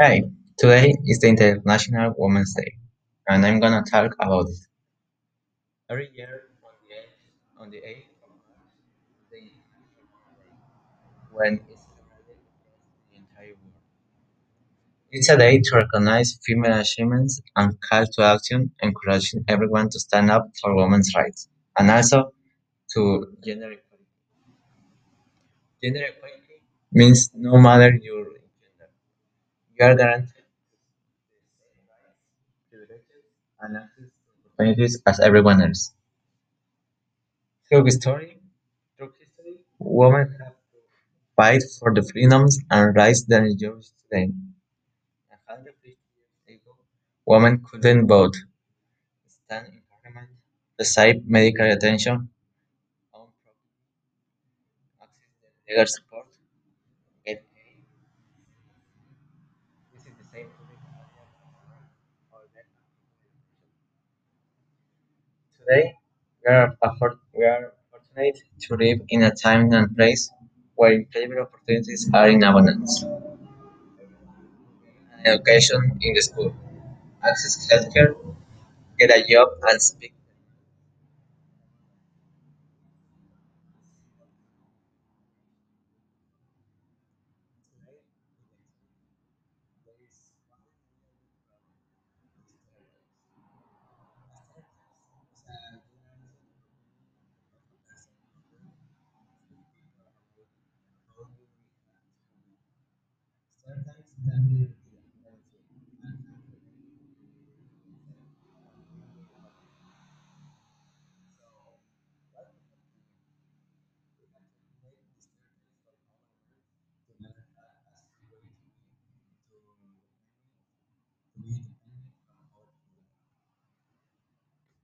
Hey, today is the International Women's Day, and I'm gonna talk about it. Every year on the 8th, on the 8th of the when it's the entire world. It's a day to recognize female achievements and call to action, encouraging everyone to stand up for women's rights, and also to gender equality. Gender equality means no matter your you are guaranteed the same rights, privileges, and access to opportunities as everyone else. Through history, through history, women have to fight for the freedoms and rights that enjoy today. A hundred fifty years ago, women couldn't vote, stand in parliament, receive medical attention, own property, access legal support, Today, we are fortunate to live in a time and place where employment opportunities are in abundance. Education in the school, access healthcare, get a job and speak.